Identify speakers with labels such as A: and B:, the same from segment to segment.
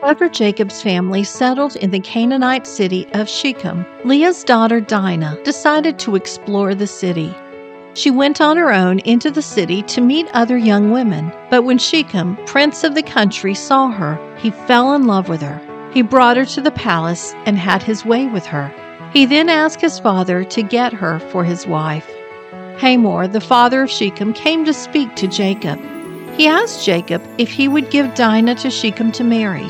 A: After Jacob's family settled in the Canaanite city of Shechem, Leah's daughter Dinah decided to explore the city. She went on her own into the city to meet other young women, but when Shechem, prince of the country, saw her, he fell in love with her. He brought her to the palace and had his way with her. He then asked his father to get her for his wife. Hamor, the father of Shechem, came to speak to Jacob. He asked Jacob if he would give Dinah to Shechem to marry.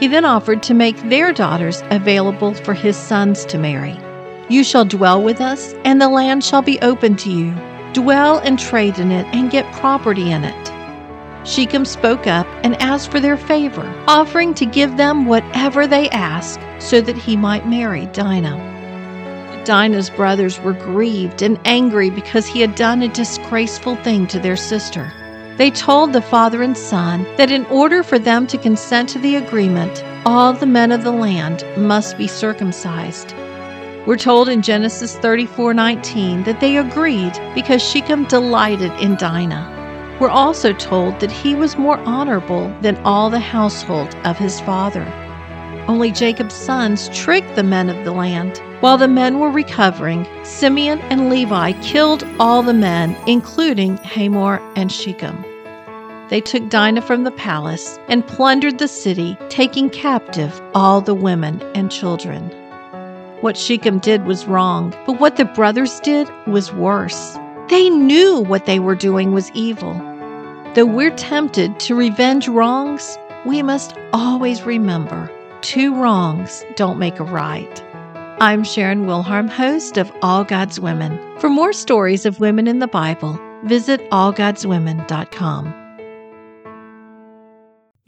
A: He then offered to make their daughters available for his sons to marry. You shall dwell with us, and the land shall be open to you. Dwell and trade in it, and get property in it. Shechem spoke up and asked for their favor, offering to give them whatever they asked so that he might marry Dinah. Dinah's brothers were grieved and angry because he had done a disgraceful thing to their sister. They told the father and son that in order for them to consent to the agreement, all the men of the land must be circumcised. We're told in Genesis 34:19 that they agreed because Shechem delighted in Dinah. We're also told that he was more honorable than all the household of his father. Only Jacob's sons tricked the men of the land. While the men were recovering, Simeon and Levi killed all the men, including Hamor and Shechem. They took Dinah from the palace and plundered the city, taking captive all the women and children. What Shechem did was wrong, but what the brothers did was worse. They knew what they were doing was evil. Though we're tempted to revenge wrongs, we must always remember two wrongs don't make a right. I'm Sharon Wilharm, host of All God's Women. For more stories of women in the Bible, visit allgodswomen.com.